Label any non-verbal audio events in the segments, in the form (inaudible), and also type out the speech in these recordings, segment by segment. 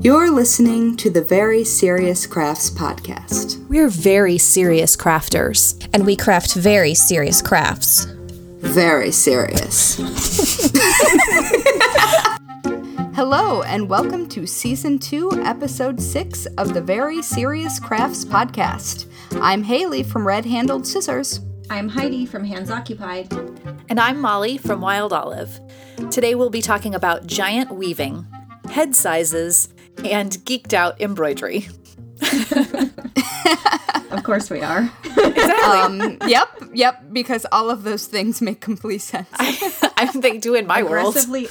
You're listening to the Very Serious Crafts podcast. We're very serious crafters. And we craft very serious crafts. Very serious. (laughs) Hello, and welcome to Season 2, Episode 6 of the Very Serious Crafts podcast. I'm Haley from Red Handled Scissors. I'm Heidi from Hands Occupied. And I'm Mollie from Wild Olive. Today we'll be talking about giant weaving, head sizes, and geeked out embroidery. (laughs) Of course we are. Um, yep, yep, because all of those things make complete sense. I think do in my world. aggressively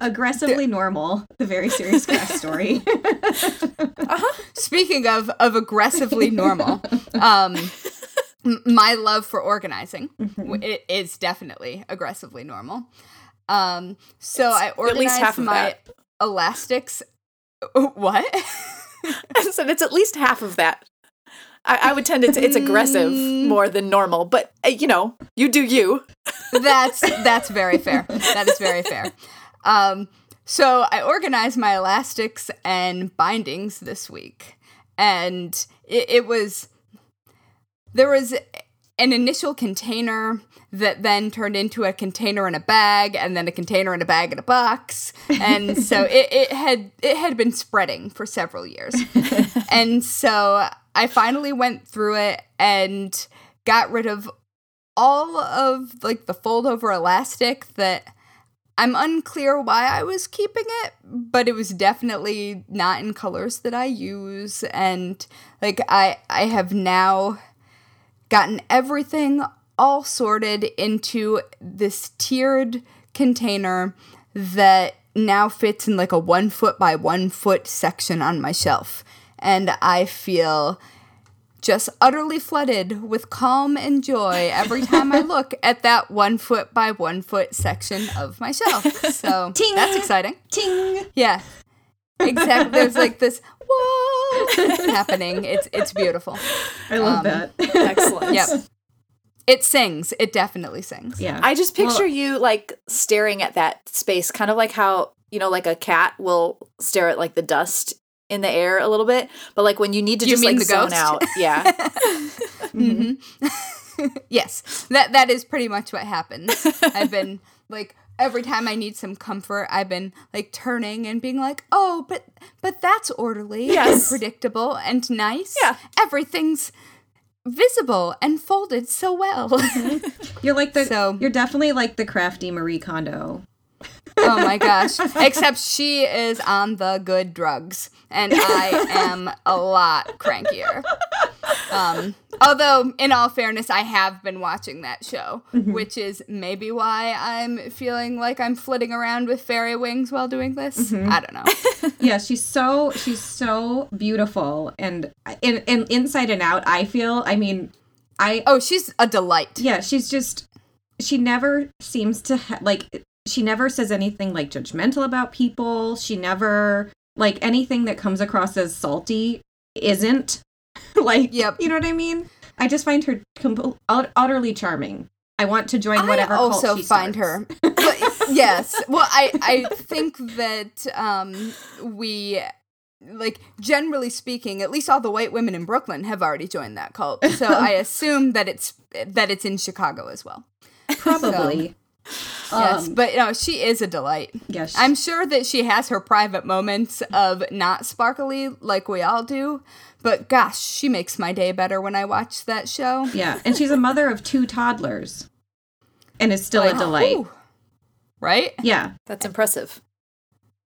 aggressively normal. The very serious craft (laughs) story. Speaking of of aggressively normal, um, my love for organizing w- it is definitely aggressively normal. Um, so I at organized least half of my that. elastics. (laughs) What? I said it's at least half of that. I, I would tend it's it's aggressive more than normal, but uh, you know, you do you. (laughs) that's that's very fair. That is very fair. Um, so I organized my elastics and bindings this week, and it, it was there was an initial container that then turned into a container in a bag and then a container in a bag in a box. And (laughs) so it, it had it had been spreading for several years. (laughs) And so i finally went through it and got rid of all of like the fold over elastic that I'm unclear why I was keeping it, but it was definitely not in colors that I use. And like I I have now gotten everything all sorted into this tiered container that now fits in like a 1 foot by 1 foot section on my shelf and I feel just utterly flooded with calm and joy every time I (laughs) look at that one foot by one foot section of my shelf. So (laughs) Ting. that's exciting. Ting. Yeah, exactly. There's like this whoa (laughs) happening. It's it's beautiful. I love Um, that. Excellent. Yep. It sings. It definitely sings. Yeah. I just picture Well, you like staring at that space, kind of like how, you know, like a cat will stare at like the dust in the air a little bit, but like when you need to You just mean like the zone ghost? out. (laughs) Yeah. mm-hmm. (laughs) yes, that that is pretty much what happens. I've been (laughs) like every time I need some comfort, I've been like turning and being like, "Oh, but but that's orderly Yes. and predictable and nice. Yeah. everything's visible and folded so well." You're like the So- you're definitely like the crafty Marie Kondo. oh my gosh! Except she is on the good drugs, and I am a lot crankier. Um, although, in all fairness, I have been watching that show, mm-hmm. which is maybe why I'm feeling like I'm flitting around with fairy wings while doing this. Mm-hmm. I don't know. (laughs) Yeah, she's so she's so beautiful and in, in inside and out. I feel. I mean, I Oh, she's a delight. yeah, she's just she never seems to ha- like she never says anything like judgmental about people. She never like anything that comes across as salty isn't (laughs) like Yep. you know what I mean? I just find her com- utterly charming. I want to join whatever I also find starts. her. (laughs) Yes. Well, I I (laughs) think that um we like generally speaking, at least all the white women in Brooklyn have already joined that cult. So I assume that it's that it's in Chicago as well. probably. Yes, Um, but no, she is a delight. Yes. I'm sure that she has her private moments of not sparkly like we all do, but gosh, she makes my day better when I watch that show. Yeah, and she's a mother of two toddlers, and is still Like, a delight. ooh. Right? Yeah, That's impressive.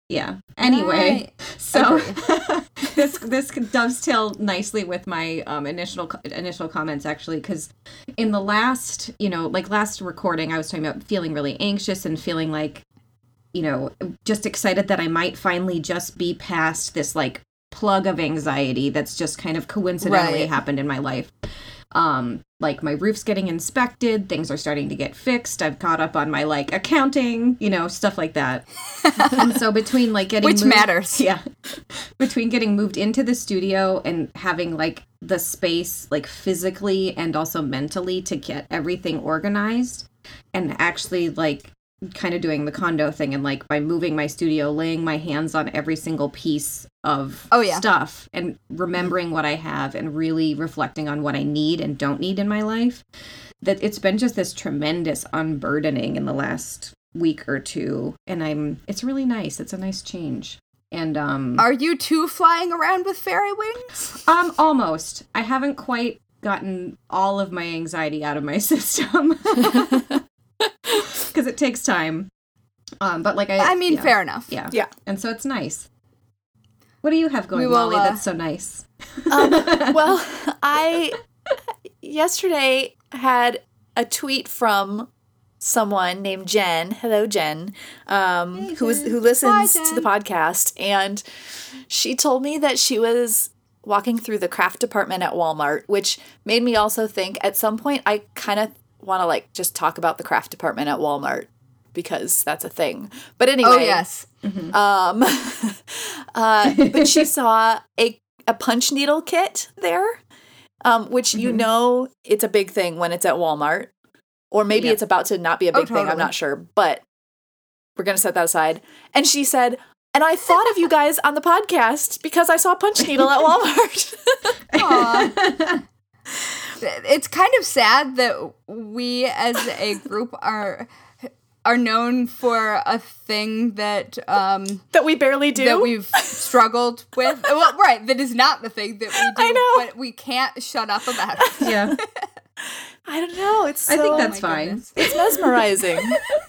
yeah. Anyway, Right. so (laughs) this this could dovetail nicely with my um, initial initial comments actually, because in the last you know like last recording, I was talking about feeling really anxious and feeling like you know just excited that I might finally just be past this like plug of anxiety that's just kind of coincidentally Right. happened in my life. Um, like my roof's getting inspected, things are starting to get fixed. I've caught up on my like accounting, you know, stuff like that. (laughs) and so between like getting Which moved- matters. (laughs) yeah, between getting moved into the studio and having like the space, like physically and also mentally, to get everything organized, and actually like kind of doing the Kondo thing and like by moving my studio, laying my hands on every single piece of Oh, yeah. stuff and remembering what I have and really reflecting on what I need and don't need in my life. That it's been just this tremendous unburdening in the last week or two and I'm it's really nice. It's a nice change. And um Are you two flying around with fairy wings? um almost. I haven't quite gotten all of my anxiety out of my (laughs) system. (laughs) (laughs) Cuz it takes time. Um but like I I mean, yeah. fair enough. Yeah. Yeah. And so it's nice. What do you have going, We will, Mollie? uh, That's so nice. (laughs) Um, well, I yesterday had a tweet from someone named Jen. Hello, Jen, um, who was who listens Hi, to the podcast, and she told me that she was walking through the craft department at Walmart, which made me also think at some point I kind of want to like just talk about the craft department at Walmart because that's a thing. But anyway, Oh yes. um, (laughs) uh, but she saw a a punch needle kit there, um, which you Mm-hmm. know it's a big thing when it's at Walmart, or maybe it's about to not be a Oh, big thing. I'm not sure, but we're gonna set that aside. And she said. And I thought of you guys on the podcast because I saw Punch Needle at (laughs) Walmart. (laughs) Aw. it's kind of sad that we as a group are are known for a thing that um that we barely do. that we've struggled with. (laughs) Well, right, that is not the thing that we do, I know. but we can't shut up about it. Yeah. (laughs) I don't know. It's so, I think that's my fine. goodness. it's mesmerizing.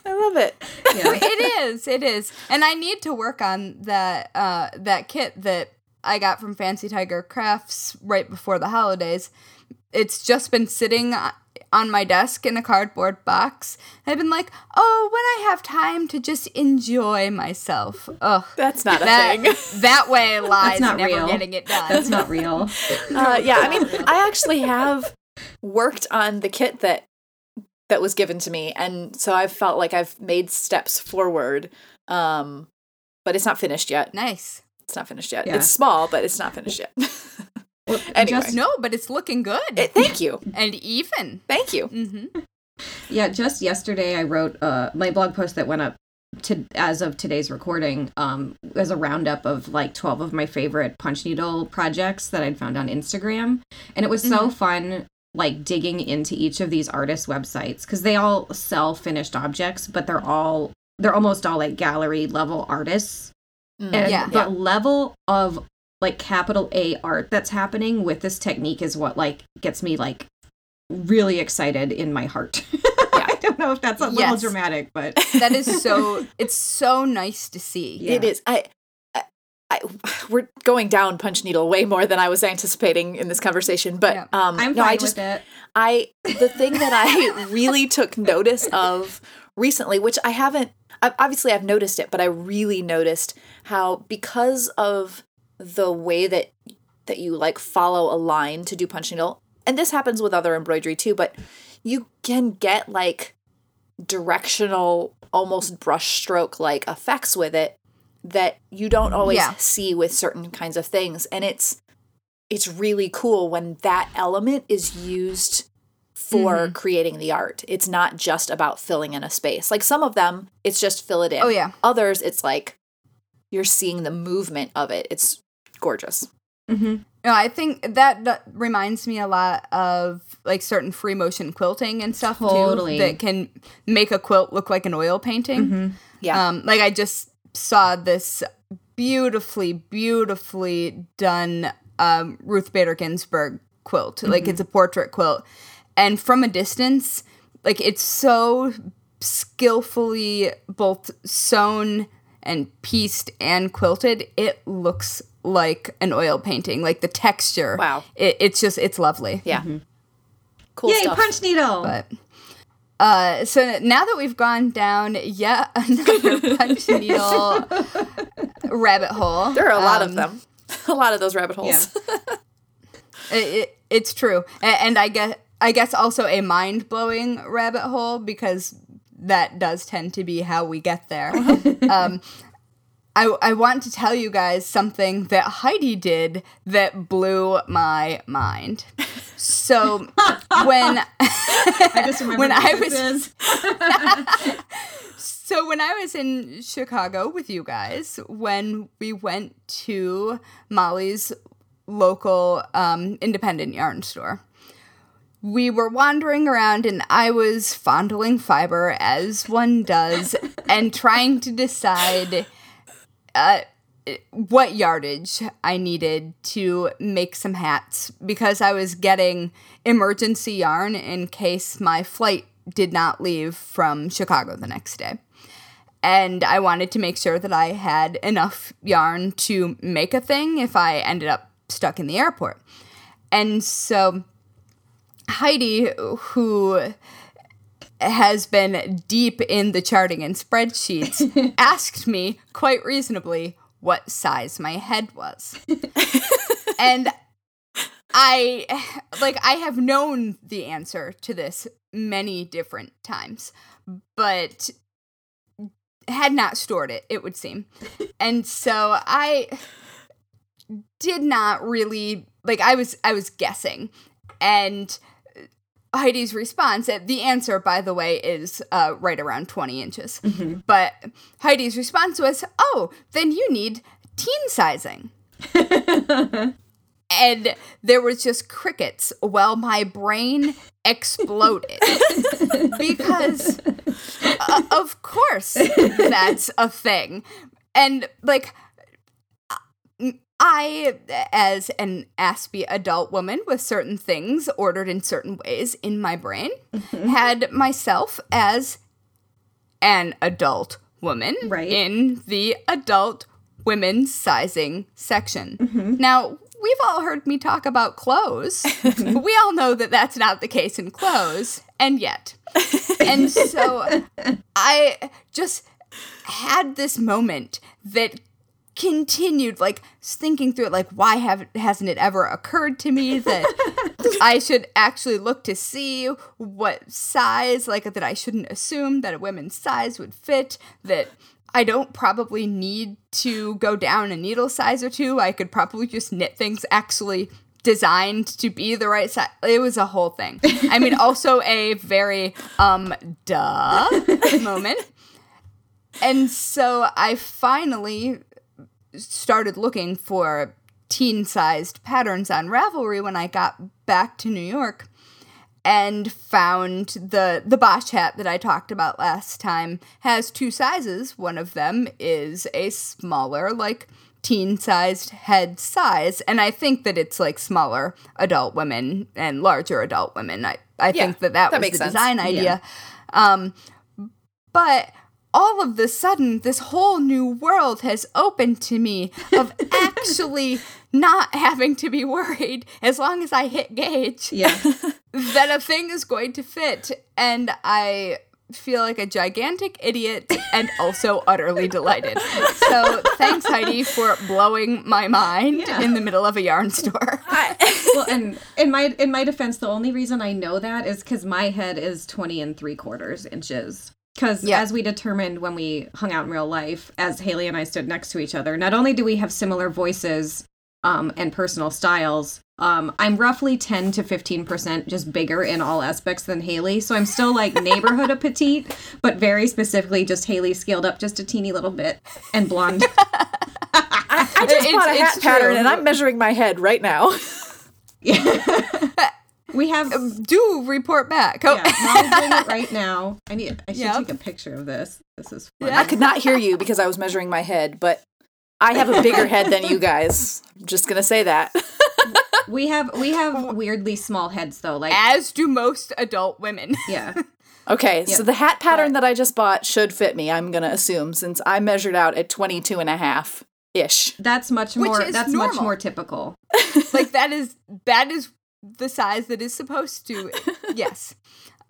I love it. Yeah. (laughs) it is, it is, and I need to work on that uh, that kit that I got from Fancy Tiger Crafts right before the holidays. It's just been sitting on my desk in a cardboard box. I've been like, oh, when I have time to just enjoy myself. Ugh. That's not a That, thing. (laughs) that way lies that's not never real. getting it done. That's not real. (laughs) Uh, yeah, I mean, I actually have worked on the kit that that was given to me, and so I've felt like I've made steps forward. Um, but it's not finished yet. nice. It's not finished yet. Yeah. It's small, but it's not finished yet. (laughs) Well, Anyway. just- No, but it's looking good Eh, thank you, (laughs) and even. thank you. hmm Yeah, just yesterday I wrote uh, my blog post that went up to as of today's recording um, was a roundup of like 12 of my favorite punch needle projects that I'd found on Instagram. And it was so fun like digging into each of these artists' websites because they all sell finished objects, but they're all they're almost all like gallery level artists. Mm. And Yeah. the level of like capital A art that's happening with this technique is what like gets me like really excited in my heart. (laughs) I don't know if that's a little dramatic, but (laughs) That is so. (laughs) it's so nice to see. Yeah. It is. I, I, I, we're going down punch needle way more than I was anticipating in this conversation. But Yeah. um, I'm no, fine I just with it. I the thing that I really took notice of recently, which I haven't I- obviously I've noticed it, but I really noticed how because of the way that that you like follow a line to do punch needle, and this happens with other embroidery too, but you can get like directional, almost brushstroke like effects with it that you don't always Yeah. see with certain kinds of things, and it's it's really cool when that element is used for Mm-hmm. creating the art. It's not just about filling in a space. Like some of them, it's just fill it in. Oh, yeah. Others, it's like you're seeing the movement of it. It's gorgeous. hmm No, I think that, that reminds me a lot of like certain free motion quilting and stuff Totally. too that can make a quilt look like an oil painting. Mm-hmm. Yeah. Um, like I just saw this beautifully, beautifully done um, Ruth Bader Ginsburg quilt. Like it's a portrait quilt, and from a distance, like it's so skillfully both sewn and pieced and quilted. It looks like an oil painting. Like the texture. Wow. It, it's just it's lovely. yeah. Cool Yay, stuff. punch needle. But uh, so now that we've gone down yet (laughs) another punch (laughs) needle rabbit hole, there are a lot of um, them. (laughs) a lot of those rabbit holes. It, it, it's true, A- and I guess I guess also a mind blowing rabbit hole because that does tend to be how we get there. (laughs) (laughs) um, I I want to tell you guys something that Heidi did that blew my mind. So (laughs) when I just remember when I was- So when I was in Chicago with you guys, when we went to Mollie's local um, independent yarn store, we were wandering around and I was fondling fiber as one does (laughs) and trying to decide uh, what yardage I needed to make some hats because I was getting emergency yarn in case my flight did not leave from Chicago the next day. And I wanted to make sure that I had enough yarn to make a thing if I ended up stuck in the airport. And so Heidi, who has been deep in the charting and spreadsheets, (laughs) asked me quite reasonably what size my head was. (laughs) and I like I have known the answer to this many different times, but had not stored it, it would seem. And so I did not really like I was I was guessing. And Heidi's response, the answer, by the way, is uh, right around 20 inches. Mm-hmm. But Heidi's response was, oh, then you need teen sizing. (laughs) and there was just crickets while my brain exploded. because, uh, of course, that's a thing. And, like, I, as an Aspie adult woman with certain things ordered in certain ways in my brain, mm-hmm. had myself as an adult woman right. in the adult women's sizing section. Mm-hmm. Now, we've all heard me talk about clothes. we all know that that's not the case in clothes, and yet. and so (laughs) I just had this moment that continued like thinking through it like why have hasn't it ever occurred to me that (laughs) I should actually look to see what size like that I shouldn't assume that a woman's size would fit that I don't probably need to go down a needle size or two. I could probably just knit things actually designed to be the right size it was a whole thing. I mean (laughs) also a very um duh (laughs) moment. And so I finally started looking for teen sized patterns on Ravelry when I got back to New York and found the the Bosch hat that I talked about last time has two sizes. One of them is a smaller, like teen sized head size, and I think that it's like smaller adult women and larger adult women. I I yeah, think that that, that was the sense. design idea. Yeah. Um, but all of the sudden this whole new world has opened to me of (laughs) actually not having to be worried as long as I hit gauge yeah. (laughs) (laughs) that a thing is going to fit. And I feel like a gigantic idiot and also utterly delighted. So thanks Heidi for blowing my mind yeah. in the middle of a yarn store. well, and in my in my defense, the only reason I know that is because my head is twenty and three quarters inches. Because yeah. as we determined when we hung out in real life, as Haley and I stood next to each other, not only do we have similar voices um, and personal styles, um, I'm roughly 10 to 15% just bigger in all aspects than Haley. So I'm still like (laughs) neighborhood of petite, but very specifically just Haley scaled up just a teeny little bit and blonde. (laughs) I, I, just it's, bought a hat pattern and I'm measuring my head right now. (laughs) yeah. We have um, do report back. Oh. Yeah, Mollie's doing it right now. I need. I should yep. take a picture of this. This is. Funny. Yeah. I could not hear you because I was measuring my head, but I have a bigger head than you guys. I'm just gonna say that. (laughs) we have we have weirdly small heads though. Like as do most adult women. (laughs) Yeah. (laughs) Okay, yep. so the hat pattern but, that I just bought should fit me, I'm going to assume, since I measured out at 22 and a half ish. That's much more that's normal. much more typical. like that is that is the size that is supposed to. yes.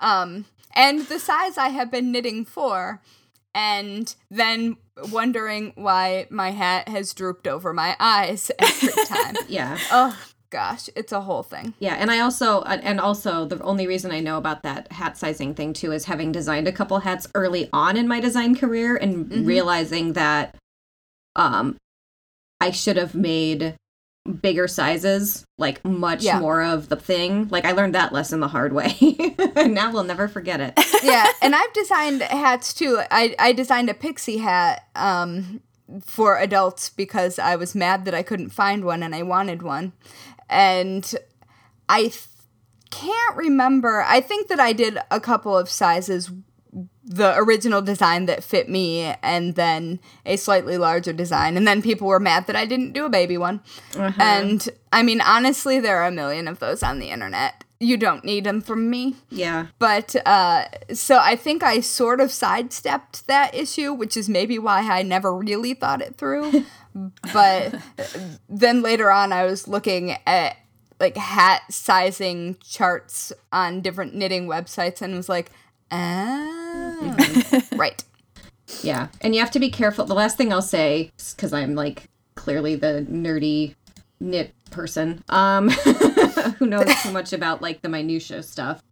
Um, and the size I have been knitting for, and then wondering why my hat has drooped over my eyes every (laughs) time. yeah. Oh gosh, it's a whole thing. Yeah, and I also and also the only reason I know about that hat sizing thing too is having designed a couple hats early on in my design career and mm-hmm. realizing that um I should have made bigger sizes like much Yeah. more of the thing. Like I learned that lesson the hard way. (laughs) and now we'll never forget it. (laughs) yeah, and I've designed hats too. I I designed a pixie hat um for adults because I was mad that I couldn't find one and I wanted one. And I th- can't remember. I think that I did a couple of sizes the original design that fit me and then a slightly larger design and then people were mad that I didn't do a baby one. And I mean honestly there are a million of those on the internet. You don't need them from me. Yeah. But uh, so I think I sort of sidestepped that issue, which is maybe why I never really thought it through. (laughs) but then later on, I was looking at like hat sizing charts on different knitting websites and was like, ah, (laughs) right. Yeah. And you have to be careful. The last thing I'll say, because I'm like clearly the nerdy knit person um, (laughs) who knows too much about like the minutia stuff.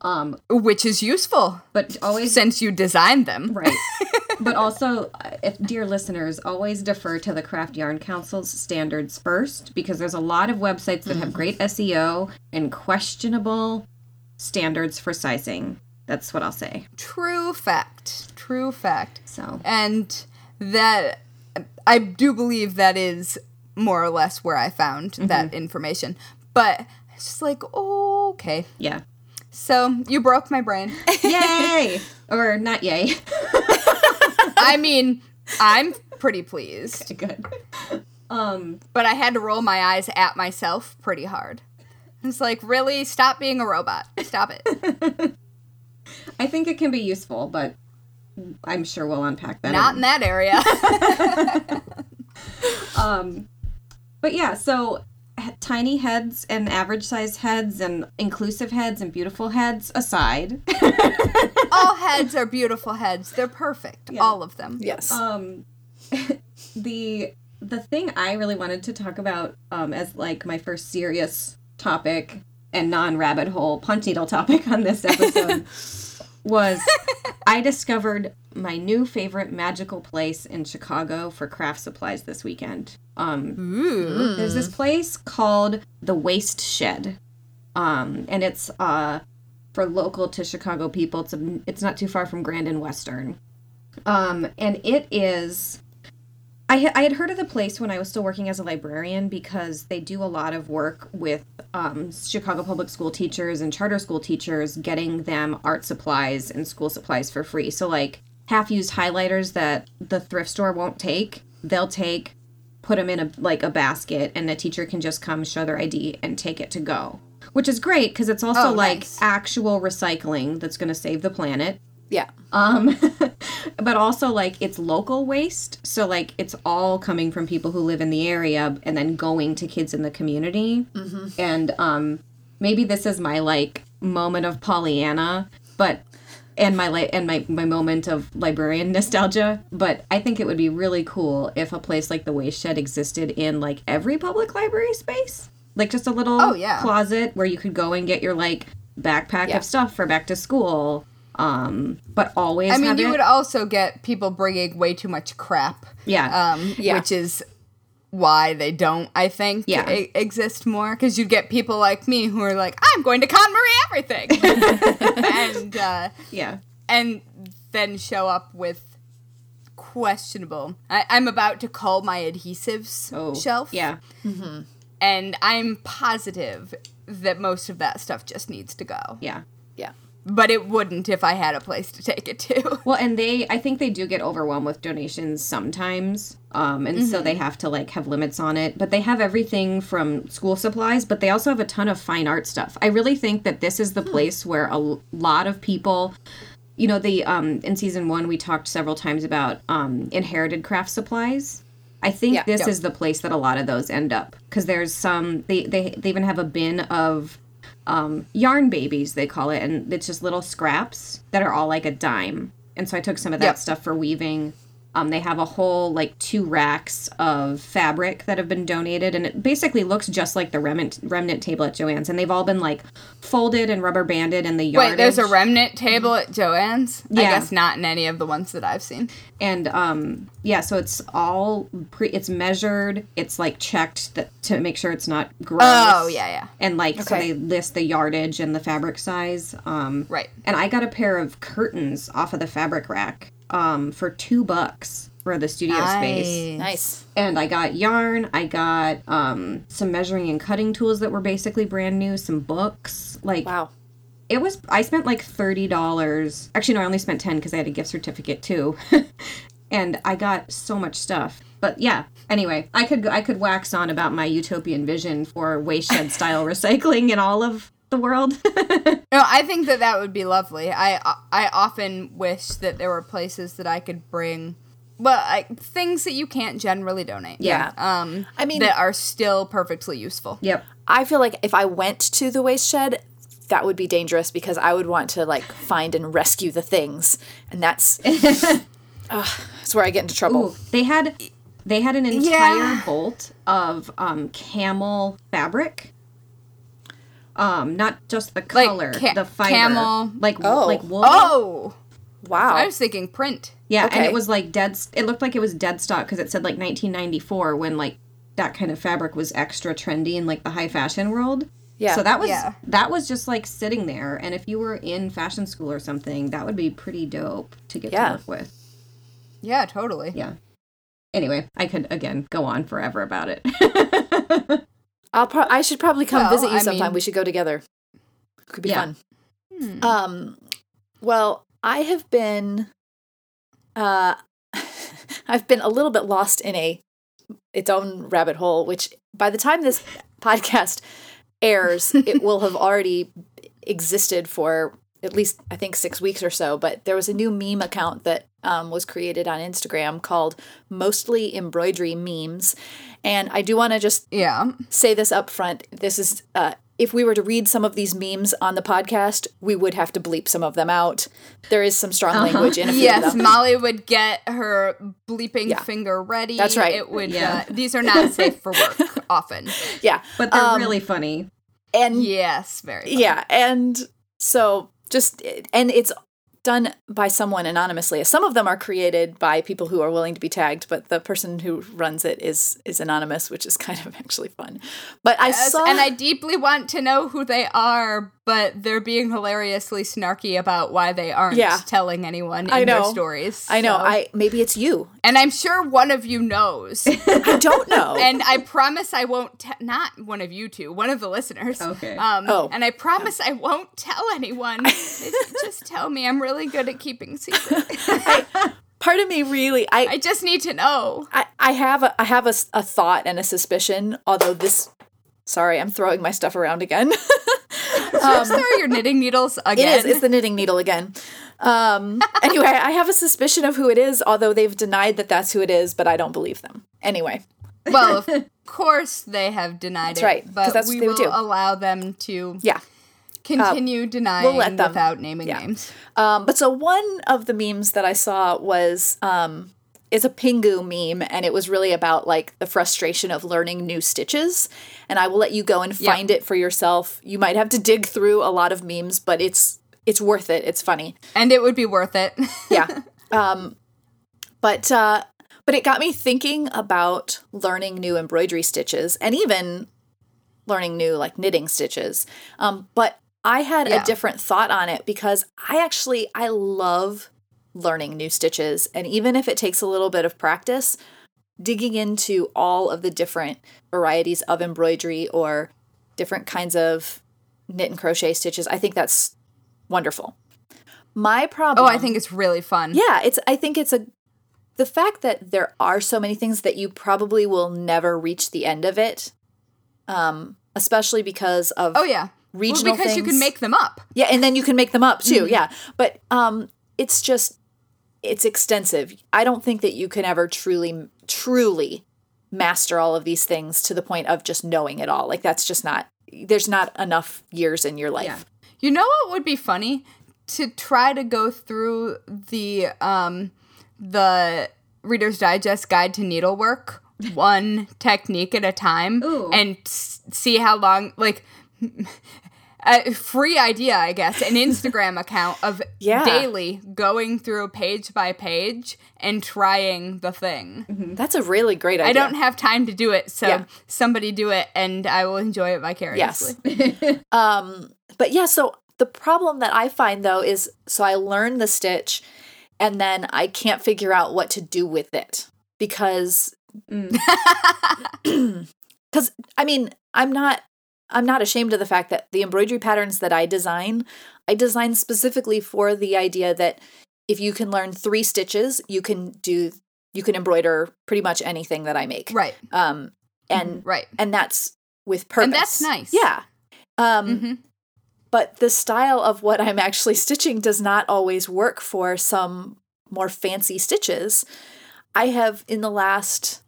Um, Which is useful but always since you designed them. Right. (laughs) but also, uh, if dear listeners, always defer to the Craft Yarn Council's standards first because there's a lot of websites that have great SEO and questionable standards for sizing. That's what I'll say. True fact. True fact. So, and that I do believe that is more or less where I found that information. But it's just like, oh, okay. yeah. So you broke my brain. (laughs) Yay! or not yay. (laughs) I mean, I'm pretty pleased, Good. Um, but I had to roll my eyes at myself pretty hard. It's like, really, stop being a robot. Stop it. (laughs) I think it can be useful, but I'm sure we'll unpack that. Not in that area. (laughs) Um, but yeah, so tiny heads and average size heads and inclusive heads and beautiful heads aside, (laughs) All heads are beautiful heads. They're perfect. All of them. Yes. um, (laughs) the the thing I really wanted to talk about um, as like my first serious topic and non rabbit hole punch needle topic on this episode was (laughs) I discovered my new favorite magical place in Chicago for craft supplies this weekend. Um, Ooh. there's this place called the Wasteshed, um, and it's uh, for local to Chicago people. It's a, it's not too far from Grand and Western, um, and it is. I, ha- I had heard of the place when I was still working as a librarian because they do a lot of work with um, Chicago public school teachers and charter school teachers, getting them art supplies and school supplies for free. So like half used highlighters that the thrift store won't take, they'll take put them in a like a basket and the teacher can just come show their ID and take it to go. Which is great because it's also Oh, like nice. actual recycling that's going to save the planet. Yeah. Um (laughs) but also like it's local waste, so like it's all coming from people who live in the area and then going to kids in the community. And um maybe this is my like moment of Pollyanna, but and my li- and my my moment of librarian (laughs) nostalgia, but I think it would be really cool if a place like the Wasteshed existed in like every public library space. Like just a little Oh, yeah. closet where you could go and get your like backpack Yeah. of stuff for back to school. Um, but always I mean, you it- would also get people bringing way too much crap. yeah. um, Yeah. which is why they don't, I think, Yeah. e- exist more. Because you'd get people like me who are like, I'm going to KonMari everything, (laughs) and uh, yeah. and then show up with questionable. I- I'm about to call my adhesives Oh, shelf, Yeah. and I'm positive that most of that stuff just needs to go. Yeah. But it wouldn't if I had a place to take it to. (laughs) Well, and they, I think they do get overwhelmed with donations sometimes. Um, and so they have to like have limits on it. But they have everything from school supplies, but they also have a ton of fine art stuff. I really think that this is the place where a lot of people, you know, the um, in season one we talked several times about um, inherited craft supplies. I think Yeah. this is the place that a lot of those end up because there's some they, they they even have a bin of um, yarn babies they call it and it's just little scraps that are all like a dime and so i took some of that Yep. stuff for weaving Um, they have a whole like two racks of fabric that have been donated, and it basically looks just like the remnant remnant table at Joann's, and they've all been like folded and rubber banded, and the yardage. Wait, there's a remnant table at Joann's? I guess not in any of the ones that I've seen. and um yeah so it's all pre it's measured it's like checked that to make sure it's not gross Oh, yeah, yeah. and like so they list the yardage and the fabric size um Right. and i got a pair of curtains off of the fabric rack um for two bucks for the studio space. Nice. and i got yarn i got um some measuring and cutting tools that were basically brand new some books like Wow. it was i spent like $30 actually no i only spent 10 because i had a gift certificate too. (laughs) And i got so much stuff. But yeah. Anyway i could i could wax on about my utopian vision for Wasteshed style (laughs) recycling and all of the world (laughs) No, I think that that would be lovely. I I often wish that there were places that I could bring, well, like things that you can't generally donate. Yeah. Um, I mean- that are still perfectly useful. yep I feel like if I went to the Wasteshed, that would be dangerous because I would want to like find and rescue the things, and that's (laughs) Ugh, that's where I get into trouble. Ooh, they had they had an entire Yeah. bolt of um camel fabric um not just the Like color ca- the fiber camel- like Oh. like wool Oh, Wow. I was thinking print. Yeah, and it was like dead. It looked like it was dead stock because it said like 1994 when like that kind of fabric was extra trendy in like the high fashion world. Yeah. So that was Yeah. that was just like sitting there, and if you were in fashion school or something, that would be pretty dope to get Yeah. to work with. Yeah, totally. Yeah. Anyway, I could again go on forever about it. (laughs) I'll pro- I should probably come Well, visit you I sometime. mean- we should go together. Could be Yeah. fun. Hmm. Um, well, I have been, uh, (laughs) I've been a little bit lost in a its own rabbit hole. Which by the time this podcast airs, it (laughs) will have already existed for at least I think six weeks or so. But there was a new meme account that um, was created on Instagram called Mostly Embroidery Memes, and I do want to just Yeah. say this up front. This is uh if we were to read some of these memes on the podcast, we would have to bleep some of them out. There is some strong language in a few of Yes. Molly would get her bleeping Yeah. finger ready. That's right. It would. Yeah. Uh, these are not safe for work (laughs) often. yeah. but they're Um, really funny. And Yes, very. funny. yeah, and so just and it's done by someone anonymously. Some of them are created by people who are willing to be tagged, but the person who runs it is is anonymous, which is (laughs) kind of actually fun. But I saw and I deeply want to know who they are, but they're being hilariously snarky about why they aren't Yeah. telling anyone in I their know. stories. I know, so- I maybe it's you. and I'm sure one of you knows. (laughs) I don't know. (laughs) and I promise I won't. Te- not one of you two, one of the listeners. Okay. Um, Oh. And I promise I won't tell anyone. (laughs) just tell me. I'm really good at keeping secrets. Part of me really I I just need to know. I, I have a, I have a, s- a thought and a suspicion. Although this, sorry, I'm throwing my stuff around again. (laughs) Just throw your knitting needles again. is. It's the knitting needle again. Um, (laughs) anyway, I have a suspicion of who it is. Although they've denied that that's who it is, but I don't believe them. Anyway, well, of (laughs) course they have denied That's it. right, But that's what we they will would do. allow them to yeah. continue denying let them. without naming Yeah. names. Um, but so one of the memes that I saw was um, is a Pingu meme, and it was really about like the frustration of learning new stitches. And I will let you go and Yeah. find it for yourself. You might have to dig through a lot of memes, but it's it's worth it. It's funny. And it would be worth it. (laughs) yeah um but uh but it got me thinking about learning new embroidery stitches and even learning new like knitting stitches um but i had Yeah. a different thought on it because i actually i love learning new stitches and even if it takes a little bit of practice digging into all of the different varieties of embroidery or different kinds of knit and crochet stitches i think that's wonderful my problem oh, I think it's really fun. yeah, it's I think it's a the fact that there are so many things that you probably will never reach the end of it. Um especially because of Oh yeah. regional well, because you can make them up. Yeah, and then you can make them up too. Mm-hmm. Yeah. But um it's just it's extensive. I don't think that you can ever truly truly master all of these things to the point of just knowing it all. Like that's just not there's not enough years in your life. Yeah. You know what would be funny? To try to go through the um the Reader's Digest Guide to Needlework, one (laughs) technique at a time, Ooh. and s- see how long, like, a free idea, I guess, an Instagram (laughs) account of Yeah. daily going through page by page and trying the thing. That's a really great idea. I don't have time to do it, so Yeah. somebody do it and I will enjoy it vicariously. Yes. (laughs) Um, but yeah, so the problem that I find though is so I learn the stitch and then I can't figure out what to do with it because (clears throat) cuz I mean, I'm not I'm not ashamed of the fact that the embroidery patterns that I design, I design specifically for the idea that if you can learn 3 stitches, you can do you can embroider pretty much anything that I make. Right, Um and right. and that's with purpose. And that's nice. Yeah. Um hmm but the style of what I'm actually (laughs) stitching does not always work for some more fancy stitches. I have in the last,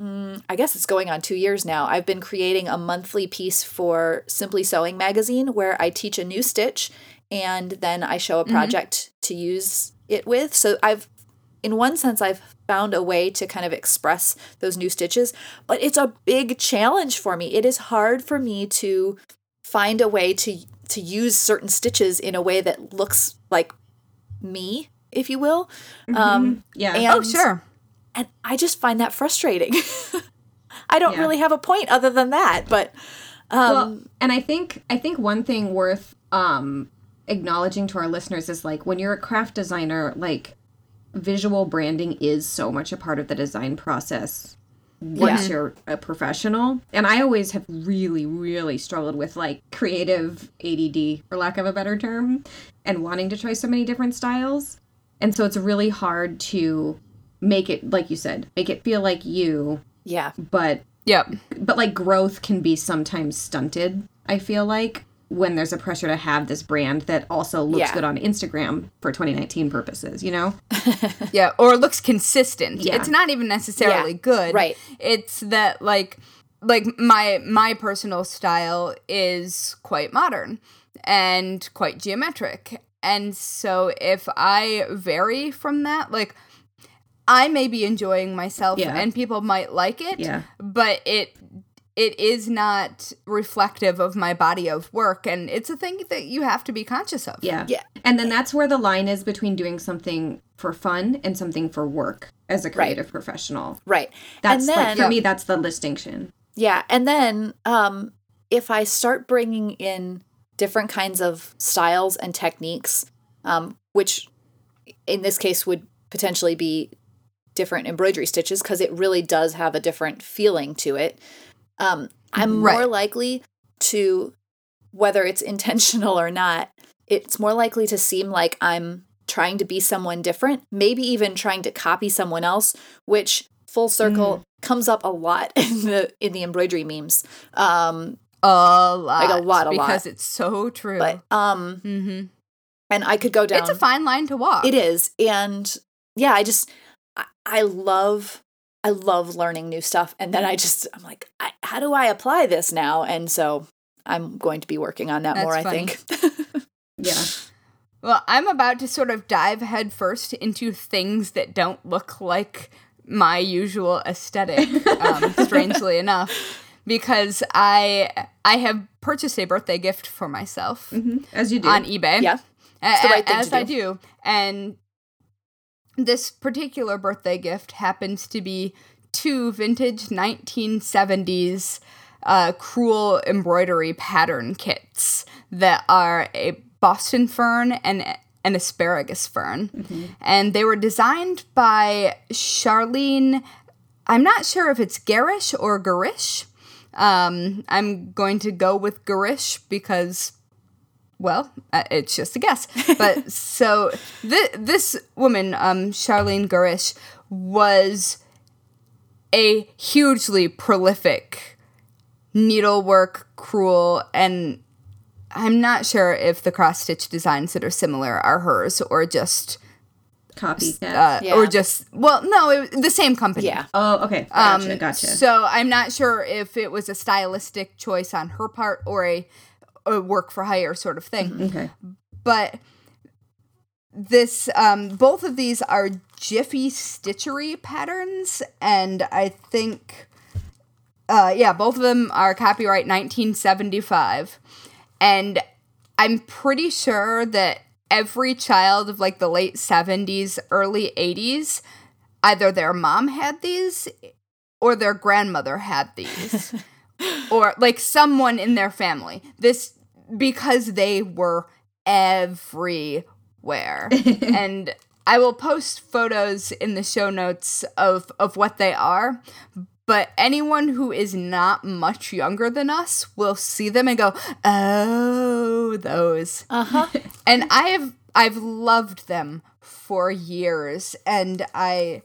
mm, I guess it's going on two years now, I've been creating a monthly piece for Simply Sewing magazine where I teach a new stitch and then I show a project to use it with. So I've, in one sense, I've found a way to kind of express those new stitches, but it's a big challenge for me. It is hard for me to find a way to to use certain stitches in a way that looks like me, if you will. Um, Yeah. and, Oh, sure. And I just find that frustrating. (laughs) I don't Yeah. really have a point other than that, but um, well, and I think I think one thing worth um acknowledging to our listeners is like when you're a craft designer, like visual branding is so much a part of the design process once Yeah. you're a professional. And I always have really, really struggled with like creative ADD, for lack of a better term, and wanting to try so many different styles. And so it's really hard to make it, like you said, make it feel like you, yeah, but Yep. but like growth can be sometimes stunted i feel like when there's a pressure to have this brand that also looks Yeah. good on instagram for 2019 purposes you know (laughs) Yeah, or looks consistent. Yeah. It's not even necessarily Yeah, good. right. It's that like like my my personal style is quite modern and quite geometric. And so if I vary from that, like I may be enjoying myself Yeah. and people might like it, Yeah. but it it is not reflective of my body of work and it's a thing that you have to be conscious of. yeah Yeah. and then that's where the line is between doing something for fun and something for work as a creative professional right. that's and then, like for me that's the distinction Yeah, and then um, if I start bringing in different kinds of styles and techniques, um, which in this case would potentially be different embroidery stitches because it really does have a different feeling to it. Um, I'm Right. more likely to, whether it's intentional or not, it's more likely to seem like I'm trying to be someone different, maybe even trying to copy someone else, which full circle comes up a lot (laughs) in the in the embroidery memes. Um, A lot. like a lot, a lot. because it's so true. but um, hmm and I could go down. It's a fine line to walk. It is, and yeah, I just I, I love I love learning new stuff, and then I just I'm like, I, how do I apply this now? And so I'm going to be working on that That's more. I think. (laughs) yeah Well, I'm about to sort of dive headfirst into things that don't look like my usual aesthetic, um, (laughs) strangely enough, because I I have purchased a birthday gift for myself as you do on eBay. yeah, A- It's the right thing as to I do. do. And this particular birthday gift happens to be two vintage 1970s uh, crewel embroidery pattern kits that are a Boston fern and an asparagus fern. Mm-hmm. And they were designed by Charlene. I'm not sure if it's Garish or Garish. Um, I'm going to go with Garish because well, uh, it's just a guess. But (laughs) so th- this woman, um, Charlene Garish, was a hugely prolific needlework, crewel, and I'm not sure if the cross stitch designs that are similar are hers or just copycat uh, Yeah. or just well, no, it the same company. yeah, oh okay gotcha Um, gotcha So I'm not sure if it was a stylistic choice on her part or a, a work for hire sort of thing. okay But this, um, both of these are Jiffy Stitchery patterns, and I think, uh, yeah, both of them are copyright 1975. And I'm pretty sure that every child of like the late 70s, early 80s, either their mom had these or their grandmother had these, (laughs) or like someone in their family. This because they were everywhere. (laughs) and I will post photos in the show notes of of what they are. But anyone who is not much younger than us will see them and go, "Oh, those." Uh-huh. and I have I've loved them for years and I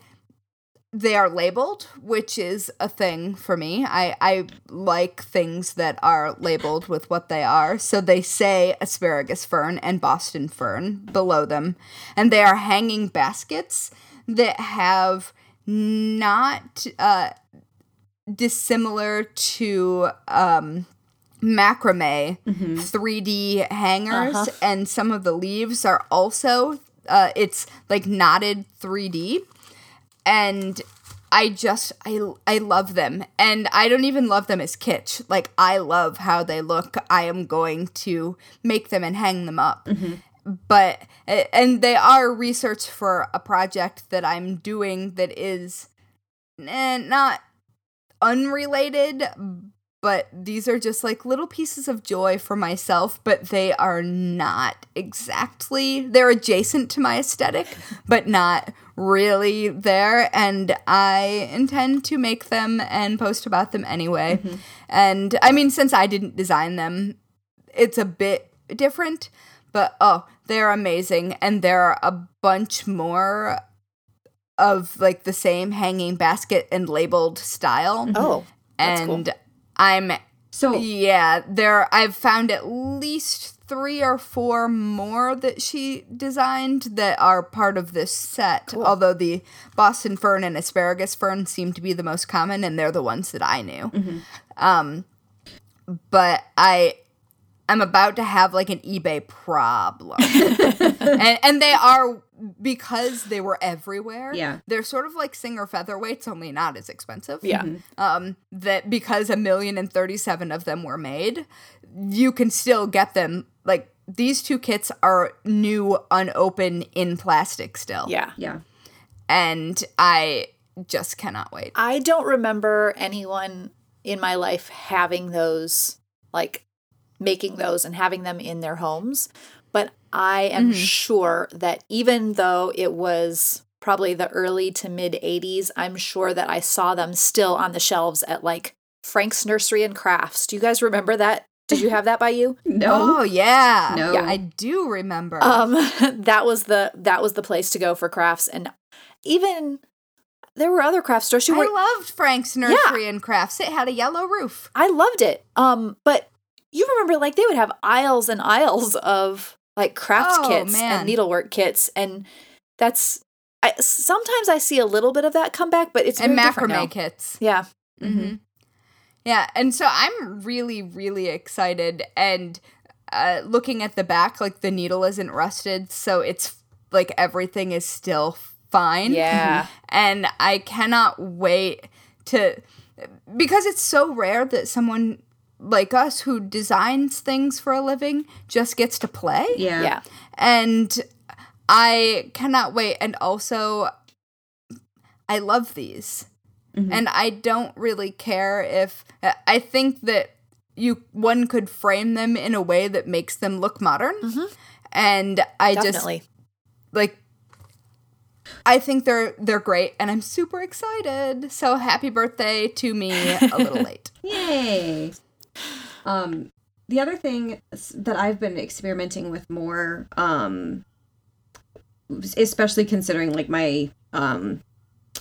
they are labeled, which is a thing for me. I, I like things that are labeled with what they are. So they say asparagus fern and Boston fern below them. And they are hanging baskets that have not uh, dissimilar to um, macrame 3D hangers. Uh-huh. And some of the leaves are also, uh, it's like knotted 3D and I just I I love them and I don't even love them as kitsch. Like I love how they look. I am going to make them and hang them up. But and they are research for a project that I'm doing that is eh, not unrelated but these are just like little pieces of joy for myself, but they are not exactly, they're adjacent to my aesthetic, (laughs) but not really there. And I intend to make them and post about them anyway. Mm-hmm. And I mean, since I didn't design them, it's a bit different, but oh, they're amazing. And there are a bunch more of like the same hanging basket and labeled style mm-hmm. Oh, that's cool. I'm So yeah, there I've found at least 3 or 4 more that she designed that are part of this set. Although the Boston fern and asparagus fern seem to be the most common and they're the ones that I knew. Um but I I'm about to have like an eBay problem. (laughs) and and they are because they were everywhere. Yeah. They're sort of like singer featherweights, only not as expensive yeah. um, that because a million and 37 of them were made, you can still get them. Like these two kits are new, unopened in plastic still. Yeah. yeah. And I just cannot wait. I don't remember anyone in my life having those, like making those and having them in their homes. But I am sure that even though it was probably the early to mid 80s, I'm sure that I saw them still on the shelves at like Frank's Nursery and Crafts. Do you guys remember that? Did you have that by you? (laughs) No. Oh yeah. No. Yeah, I do remember. um (laughs) that was the that was the place to go for crafts and even there were other craft stores who were I loved Frank's Nursery and Crafts. It had a yellow roof. I loved it. Um, but you remember like they would have aisles and aisles of like craft Oh, kits man. and needlework kits, and that's I sometimes I see a little bit of that come back, but it's and very different now. macrame kits. Yeah, Mm-hmm. Yeah, and so I'm really, really excited. And uh, looking at the back, like the needle isn't rusted, so it's like everything is still fine. yeah, (laughs) And I cannot wait to, because it's so rare that someone like us who designs things for a living just gets to play. Yeah. yeah. And I cannot wait. And also, I love these. Mm-hmm. And I don't really care if I think that you one could frame them in a way that makes them look modern. Mm-hmm. And I just like I think they're they're great and I'm super excited. So happy birthday to me a little (laughs) late. Yay. Um, the other thing that I've been experimenting with more, um, especially considering like my um,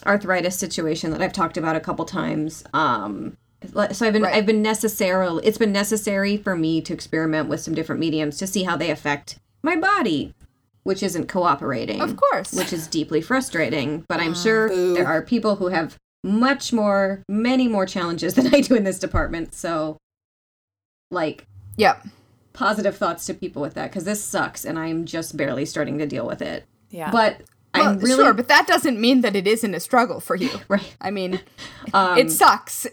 arthritis situation that I've talked about a couple times. Um, so I've been Right. I've been necessarily it's been necessary for me to experiment with some different mediums to see how they affect my body, which isn't cooperating Of course. which is deeply frustrating. But I'm sure Boo. there are people who have much more, many more challenges (laughs) than I do in this department. So, like, Yep. positive thoughts to people with that because this sucks and I'm just barely starting to deal with it. Yeah. But Well, I'm really sure, but that doesn't mean that it isn't a struggle for you. (laughs) right. I mean, (laughs) Um, it sucks.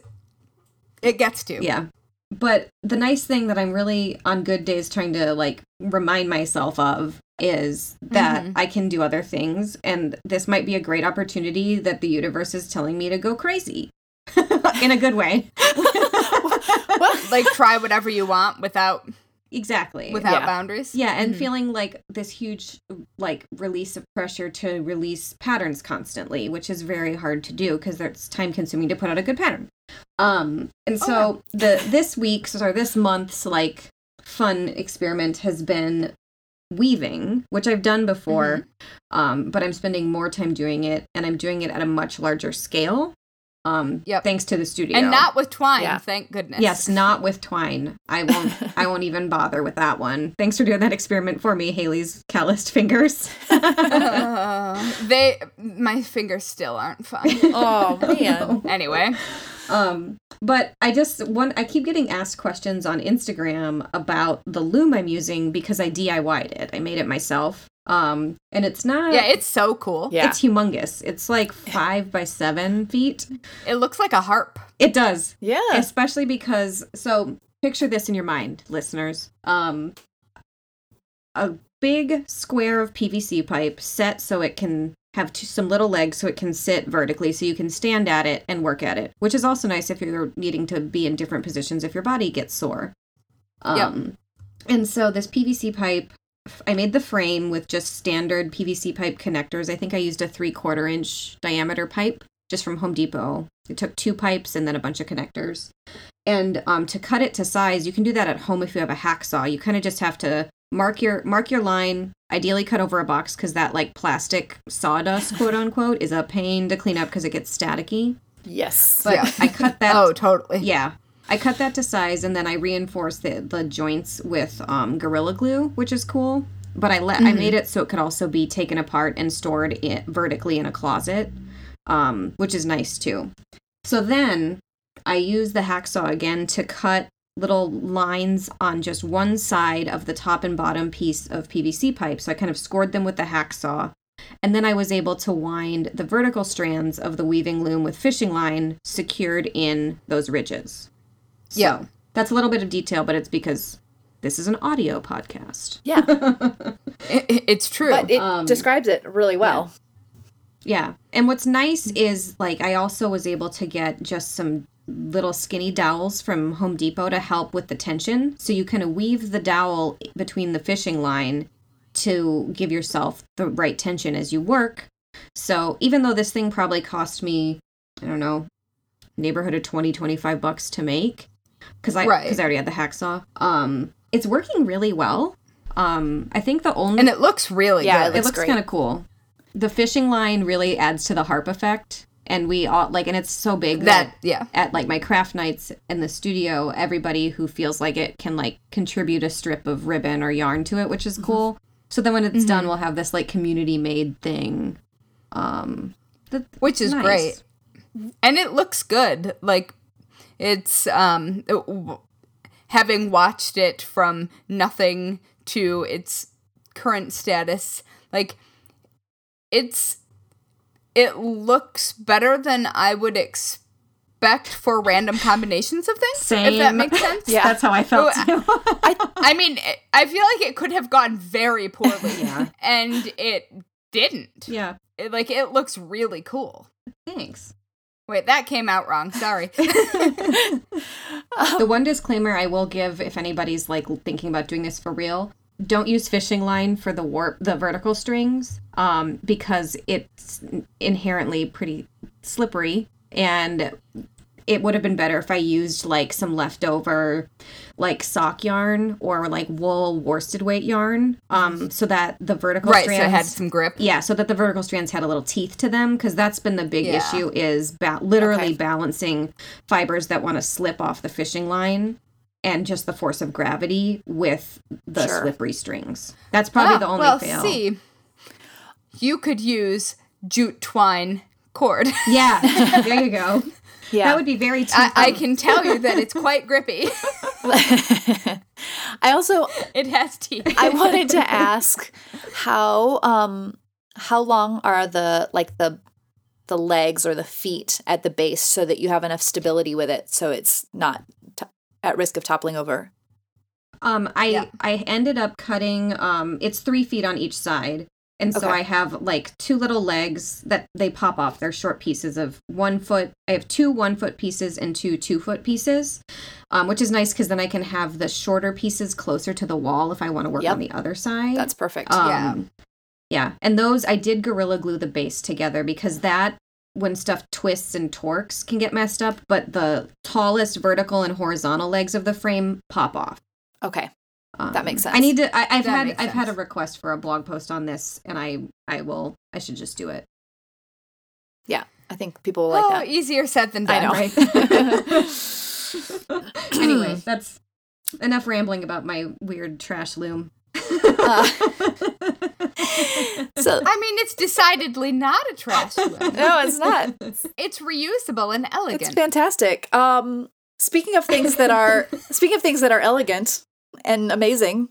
It gets to. Yeah. But the nice thing that I'm really on good days trying to like remind myself of is that Mhm. I can do other things and this might be a great opportunity that the universe is telling me to go crazy. (laughs) In a good way. Like try whatever you want without exactly. without Yeah. boundaries. yeah, and Mhm. feeling like this huge like release of pressure to release patterns constantly, which is very hard to do because it's time consuming to put out a good pattern. Um and so the this week's or this month's like fun experiment has been weaving, which I've done before. Um but I'm spending more time doing it and I'm doing it at a much larger scale. Um Yep. thanks to the studio. And not with twine, Yeah. thank goodness. Yes, not with twine. I won't. (laughs) I won't even bother with that one. Thanks for doing that experiment for me, Haley's calloused fingers. Uh, (laughs) they my fingers still aren't fine. (laughs) Oh man. anyway, um, but I just one. I keep getting asked questions on Instagram about the loom I'm using because I DIY'd it. I made it myself. Um, and it's not. yeah, it's so cool. Yeah. It's humongous. It's like five by seven feet. It looks like a harp. It does. Yeah. especially because so picture this in your mind listeners um a big square of pvc pipe set so it can have two, some little legs so it can sit vertically so you can stand at it and work at it which is also nice if you're needing to be in different positions if your body gets sore um and so this pvc pipe I made the frame with just standard PVC pipe connectors. I think I used a three quarter inch diameter pipe just from Home Depot. It took two pipes and then a bunch of connectors. And um, to cut it to size, you can do that at home if you have a hacksaw. You kind of just have to mark your mark your line. Ideally, cut over a box because that like plastic sawdust, quote (laughs) unquote, is a pain to clean up because it gets staticky. yes. But Yeah. I cut that. (laughs) oh, totally. Yeah. I cut that to size and then I reinforced the, the joints with um, Gorilla Glue, which is cool. But I let I made it so it could also be taken apart and stored in, vertically in a closet, um, which is nice too. So then I used the hacksaw again to cut little lines on just one side of the top and bottom piece of PVC pipe. So I kind of scored them with the hacksaw. And then I was able to wind the vertical strands of the weaving loom with fishing line secured in those ridges. So Yeah. that's a little bit of detail, but it's because this is an audio podcast. Yeah. (laughs) It- it's true. But it Um, describes it really well. Yeah. And what's nice is like I also was able to get just some little skinny dowels from Home Depot to help with the tension. So you kind of weave the dowel between the fishing line to give yourself the right tension as you work. So even though this thing probably cost me, I don't know, neighborhood of 20 25 bucks to make cuz I Right. cuz I already had the hacksaw. Um it's working really well. Um I think the only and it looks really Yeah, good. it Looks looks kind of cool. The fishing line really adds to the harp effect, and we all like, and it's so big that, that yeah. at like my craft nights in the studio, everybody who feels like it can like contribute a strip of ribbon or yarn to it, which is cool. So then when it's done, we'll have this like community made thing, um, that, Which is nice. great. And it looks good. Like it's um having watched it from nothing to its current status, like it's it looks better than I would expect for random combinations of things. If that makes sense. (laughs) Yeah. That's how I felt too. (laughs) I mean, it, I feel like it could have gone very poorly, (laughs) Yeah. and it didn't. yeah. It, like it looks really cool. Thanks. Wait, that came out wrong. Sorry. (laughs) the one disclaimer I will give if anybody's like thinking about doing this for real, don't use fishing line for the warp the vertical strings um because it's inherently pretty slippery and it would have been better if I used like some leftover like sock yarn or like wool worsted weight yarn um so that the vertical right, so strands it had some grip. yeah, so that the vertical strands had a little teeth to them because that's been the big Yeah. issue is ba- literally Okay. balancing fibers that want to slip off the fishing line and just the force of gravity with the Sure. slippery strings. That's probably Ah, the only fail. well, fail. see, you could use jute twine cord. Yeah, (laughs) there you go. Yeah. That would be very teeth. I, I can tell you that it's quite grippy. (laughs) I also it has teeth. I wanted to ask how um how long are the like the the legs or the feet at the base so that you have enough stability with it so it's not t- at risk of toppling over? Um, I Yeah. I ended up cutting. Um, it's three feet on each side, and so Okay. I have like two little legs that they pop off. They're short pieces of one foot. I have two one foot pieces and two two foot pieces, um, which is nice because then I can have the shorter pieces closer to the wall if I want to work Yep. on the other side. That's perfect. Um, Yeah. Yeah. And those, I did Gorilla Glue the base together because that, when stuff twists and torques, can get messed up, but the tallest vertical and horizontal legs of the frame pop off. okay. Um, That makes sense. I need to. I, I've That had. I've had a request for a blog post on this, and I. I will. I should just do it. Yeah. I think people will like oh, that. easier said than done. I done. know. Right. (laughs) anyway, (laughs) that's enough rambling about my weird trash loom. Uh, (laughs) so I mean, it's decidedly not a trash loom. no, it's not. It's reusable and elegant. It's fantastic. Um, speaking of things that are speaking of things that are elegant and amazing,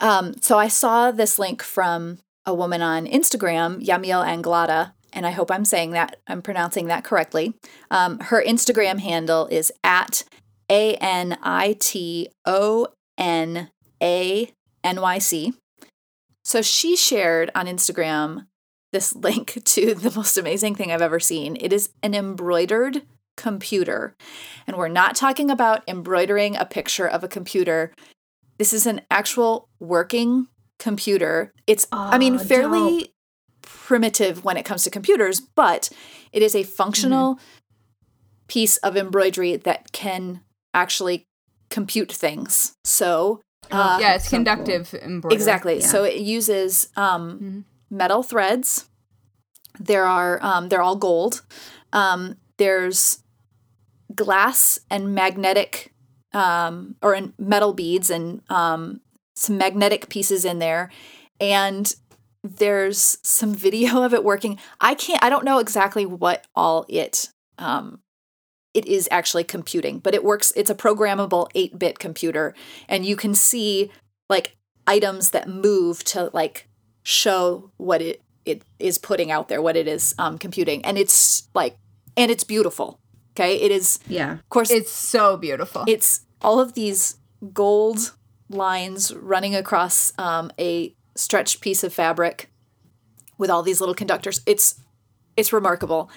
um, so I saw this link from a woman on Instagram, Yamiel Anglada, and I hope I'm saying that I'm pronouncing that correctly. Um, her Instagram handle is at a n i t o n a n y c. So she shared on Instagram this (laughs) link to the most amazing thing I've ever seen. It is an embroidered computer. And we're not talking about embroidering a picture of a computer. This is an actual working computer. It's, I mean, Oh, fairly primitive when it comes to computers, but it is a functional piece of embroidery that can actually compute things. So, uh, yeah, it's so cool. conductive embroidery. Exactly. yeah. So it uses um, Mhm. metal threads. There are um, they're all gold. Um, there's glass and magnetic um, or in metal beads and um, some magnetic pieces in there, and there's some (laughs) video of it working. I can't. I don't know exactly what all it um, it is actually computing, but it works. It's a programmable eight bit computer, and you can see like items that move to like show what it it is putting out there, what it is um, computing, and it's like and it's beautiful. Okay, it is Yeah. of course It's so beautiful. it's all of these gold lines running across um, a stretched piece of fabric with all these little conductors. It's it's remarkable,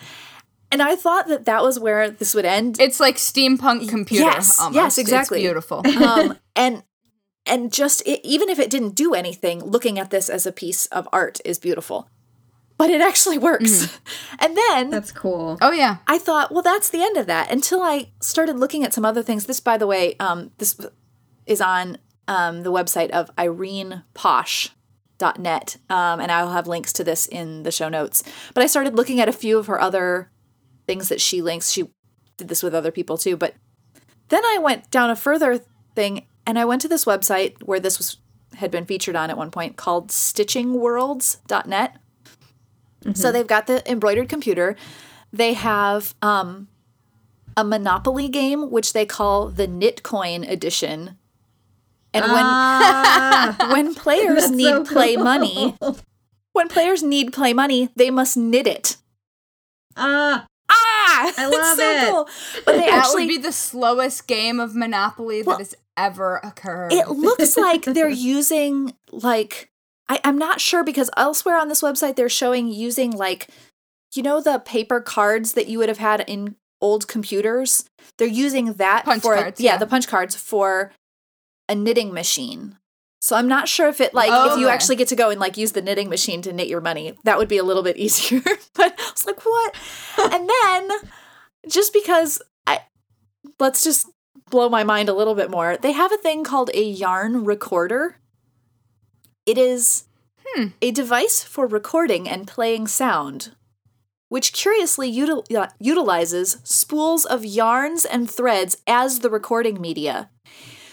and I thought that that was where this would end. It's like steampunk computer. yes, almost. yes, exactly. It's beautiful. (laughs) um, (laughs) and and just it, even if it didn't do anything, looking at this as a piece of art is beautiful. But it actually works. (laughs) And then That's cool. oh yeah. I thought, well, that's the end of that. Until I started looking at some other things. This, by the way, um, this is on um, the website of ireneposch.net, um, and I'll have links to this in the show notes. But I started looking at a few of her other things that she links. She did this with other people too. But then I went down a further thing, and I went to this website where this was had been featured on at one point called stitchingworlds.net. So they've got the embroidered computer. They have um, a Monopoly game, which they call the Knitcoin edition. And when Ah, (laughs) when players need so play cool. money, when players need play money, they must knit it. ah, Ah, I (laughs) love so it. Cool. But they That actually would be the slowest game of Monopoly Well, that has ever occurred. it looks like they're (laughs) using like I, I'm not sure because elsewhere on this website they're showing using like you know the paper cards that you would have had in old computers. They're using that Punch for cards, yeah, yeah. the punch cards for a knitting machine. So I'm not sure if it like if you Okay. actually get to go and like use the knitting machine to knit your money, that would be a little bit (laughs) easier. but I was like, what? (laughs) and then just because I let's just blow my mind a little bit more. They have a thing called a yarn recorder. It is a device for recording and playing sound, which curiously util- uh, utilizes spools of yarns and threads as the recording media.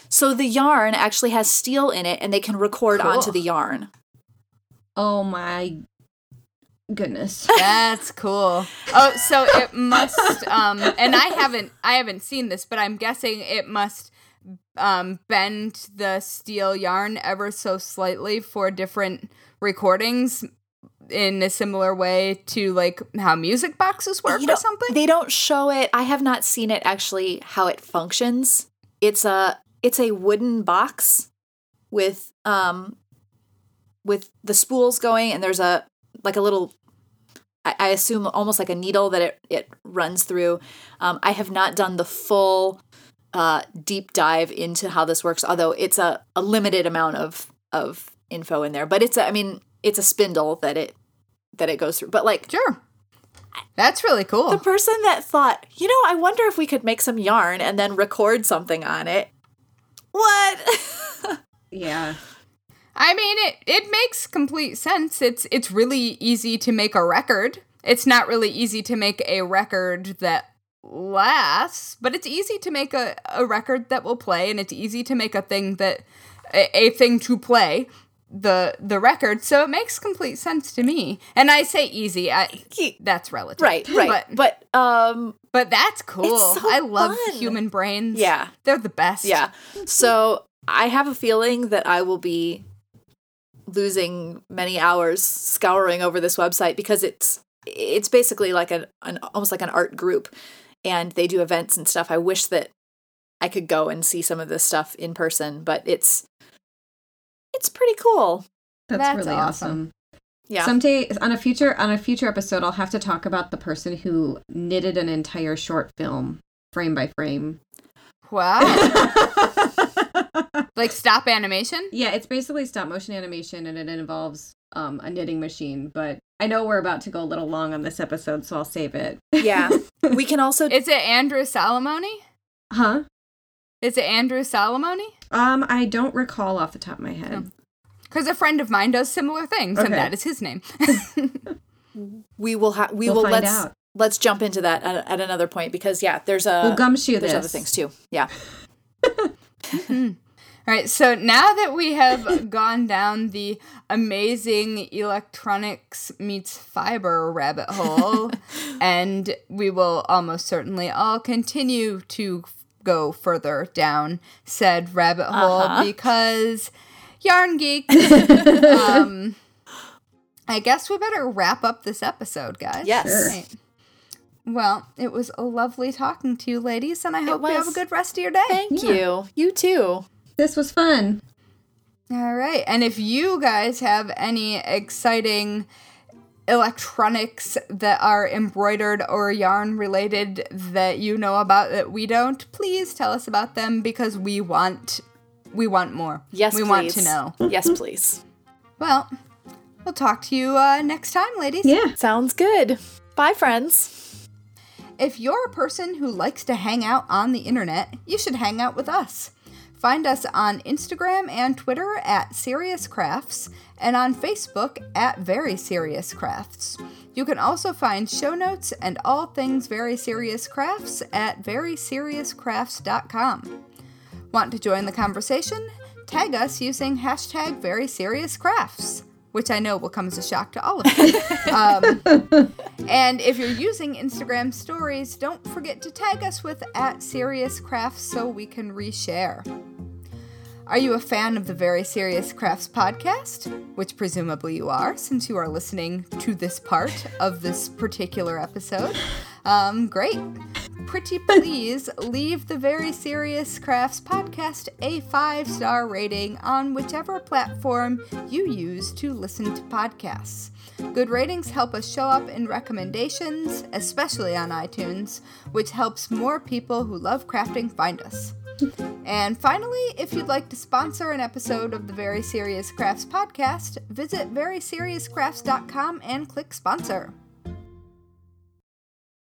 So the yarn actually has steel in it and they can record onto the yarn. oh my goodness. (laughs) That's cool. Oh, so it must um and I haven't I haven't seen this, but I'm guessing it must um bend the steel yarn ever so slightly for different recordings in a similar way to like how music boxes work You or something? They don't show it. I have not seen it actually how it functions. It's a it's a wooden box with um with the spools going and there's a like a little I, I assume almost like a needle that it, it runs through. Um, I have not done the full uh, deep dive into how this works, although it's a, a limited amount of of info in there. But it's a, I mean it's a spindle that it that it goes through. But like sure. That's really cool. the person that thought, you know, I wonder if we could make some yarn and then record something on it. What? (laughs) Yeah. I mean, it it makes complete sense. It's it's really easy to make a record. It's not really easy to make a record that lasts, but it's easy to make a, a record that will play, and it's easy to make a thing that a, a thing to play the the record. So it makes complete sense to me. And I say easy, I that's relative, right, right. But But, um but that's cool. so I love fun. human brains. Yeah. they're the best. yeah. So I have a feeling that I will be losing many hours scouring over this website because it's it's basically like an, an almost like an art group and they do events and stuff. I wish that I could go and see some of this stuff in person, but it's it's pretty cool. That's, That's really awesome. awesome. Yeah. Someday on a future on a future episode I'll have to talk about the person who knitted an entire short film frame by frame. Wow. (laughs) like stop animation. yeah, it's basically stop motion animation and it involves um, a knitting machine, but I know we're about to go a little long on this episode, so I'll save it. yeah. We can also (laughs) Is it Andrew Salamoni? Huh? Is it Andrew Salamoni? Um, I don't recall off the top of my head. Because a friend of mine does similar things, and that is his name. (laughs) we will have we We'll will find let's out. let's jump into that at, at another point because yeah there's a We'll gumshoe there's this. other things too yeah (laughs) All right, so now that we have (laughs) gone down the amazing electronics meets fiber rabbit hole, (laughs) and we will almost certainly all continue to go further down said rabbit hole Uh-huh. because Yarn Geek. (laughs) um, I guess we better wrap up this episode, guys. Yes. Sure. Right. Well, it was lovely talking to you, ladies, and I hope you have a good rest of your day. thank you you too This was fun. All right. And if you guys have any exciting electronics that are embroidered or yarn related that you know about that we don't, please tell us about them because we want we want more. yes we please. want to know. yes please Well, we'll talk to you uh, next time, ladies. Yeah. sounds good bye friends If you're a person who likes to hang out on the internet, you should hang out with us. Find us on Instagram and Twitter at Serious Crafts and on Facebook at Very Serious Crafts. You can also find show notes and all things Very Serious Crafts at veryseriouscrafts.com. Want to join the conversation? Tag us using hashtag Very Serious Crafts, which I know will come as a shock to all of you. um, (laughs) and if you're using Instagram stories, don't forget to tag us with at Serious Crafts so we can reshare. Are you a fan of the Very Serious Crafts podcast? Which presumably you are, since you are listening to this part of this particular episode. Um, great. Pretty please (laughs) leave the Very Serious Crafts podcast a five star rating on whichever platform you use to listen to podcasts. Good ratings help us show up in recommendations, especially on iTunes, which helps more people who love crafting find us. And finally, if you'd like to sponsor an episode of the Very Serious Crafts podcast, visit veryseriouscrafts.com and click sponsor.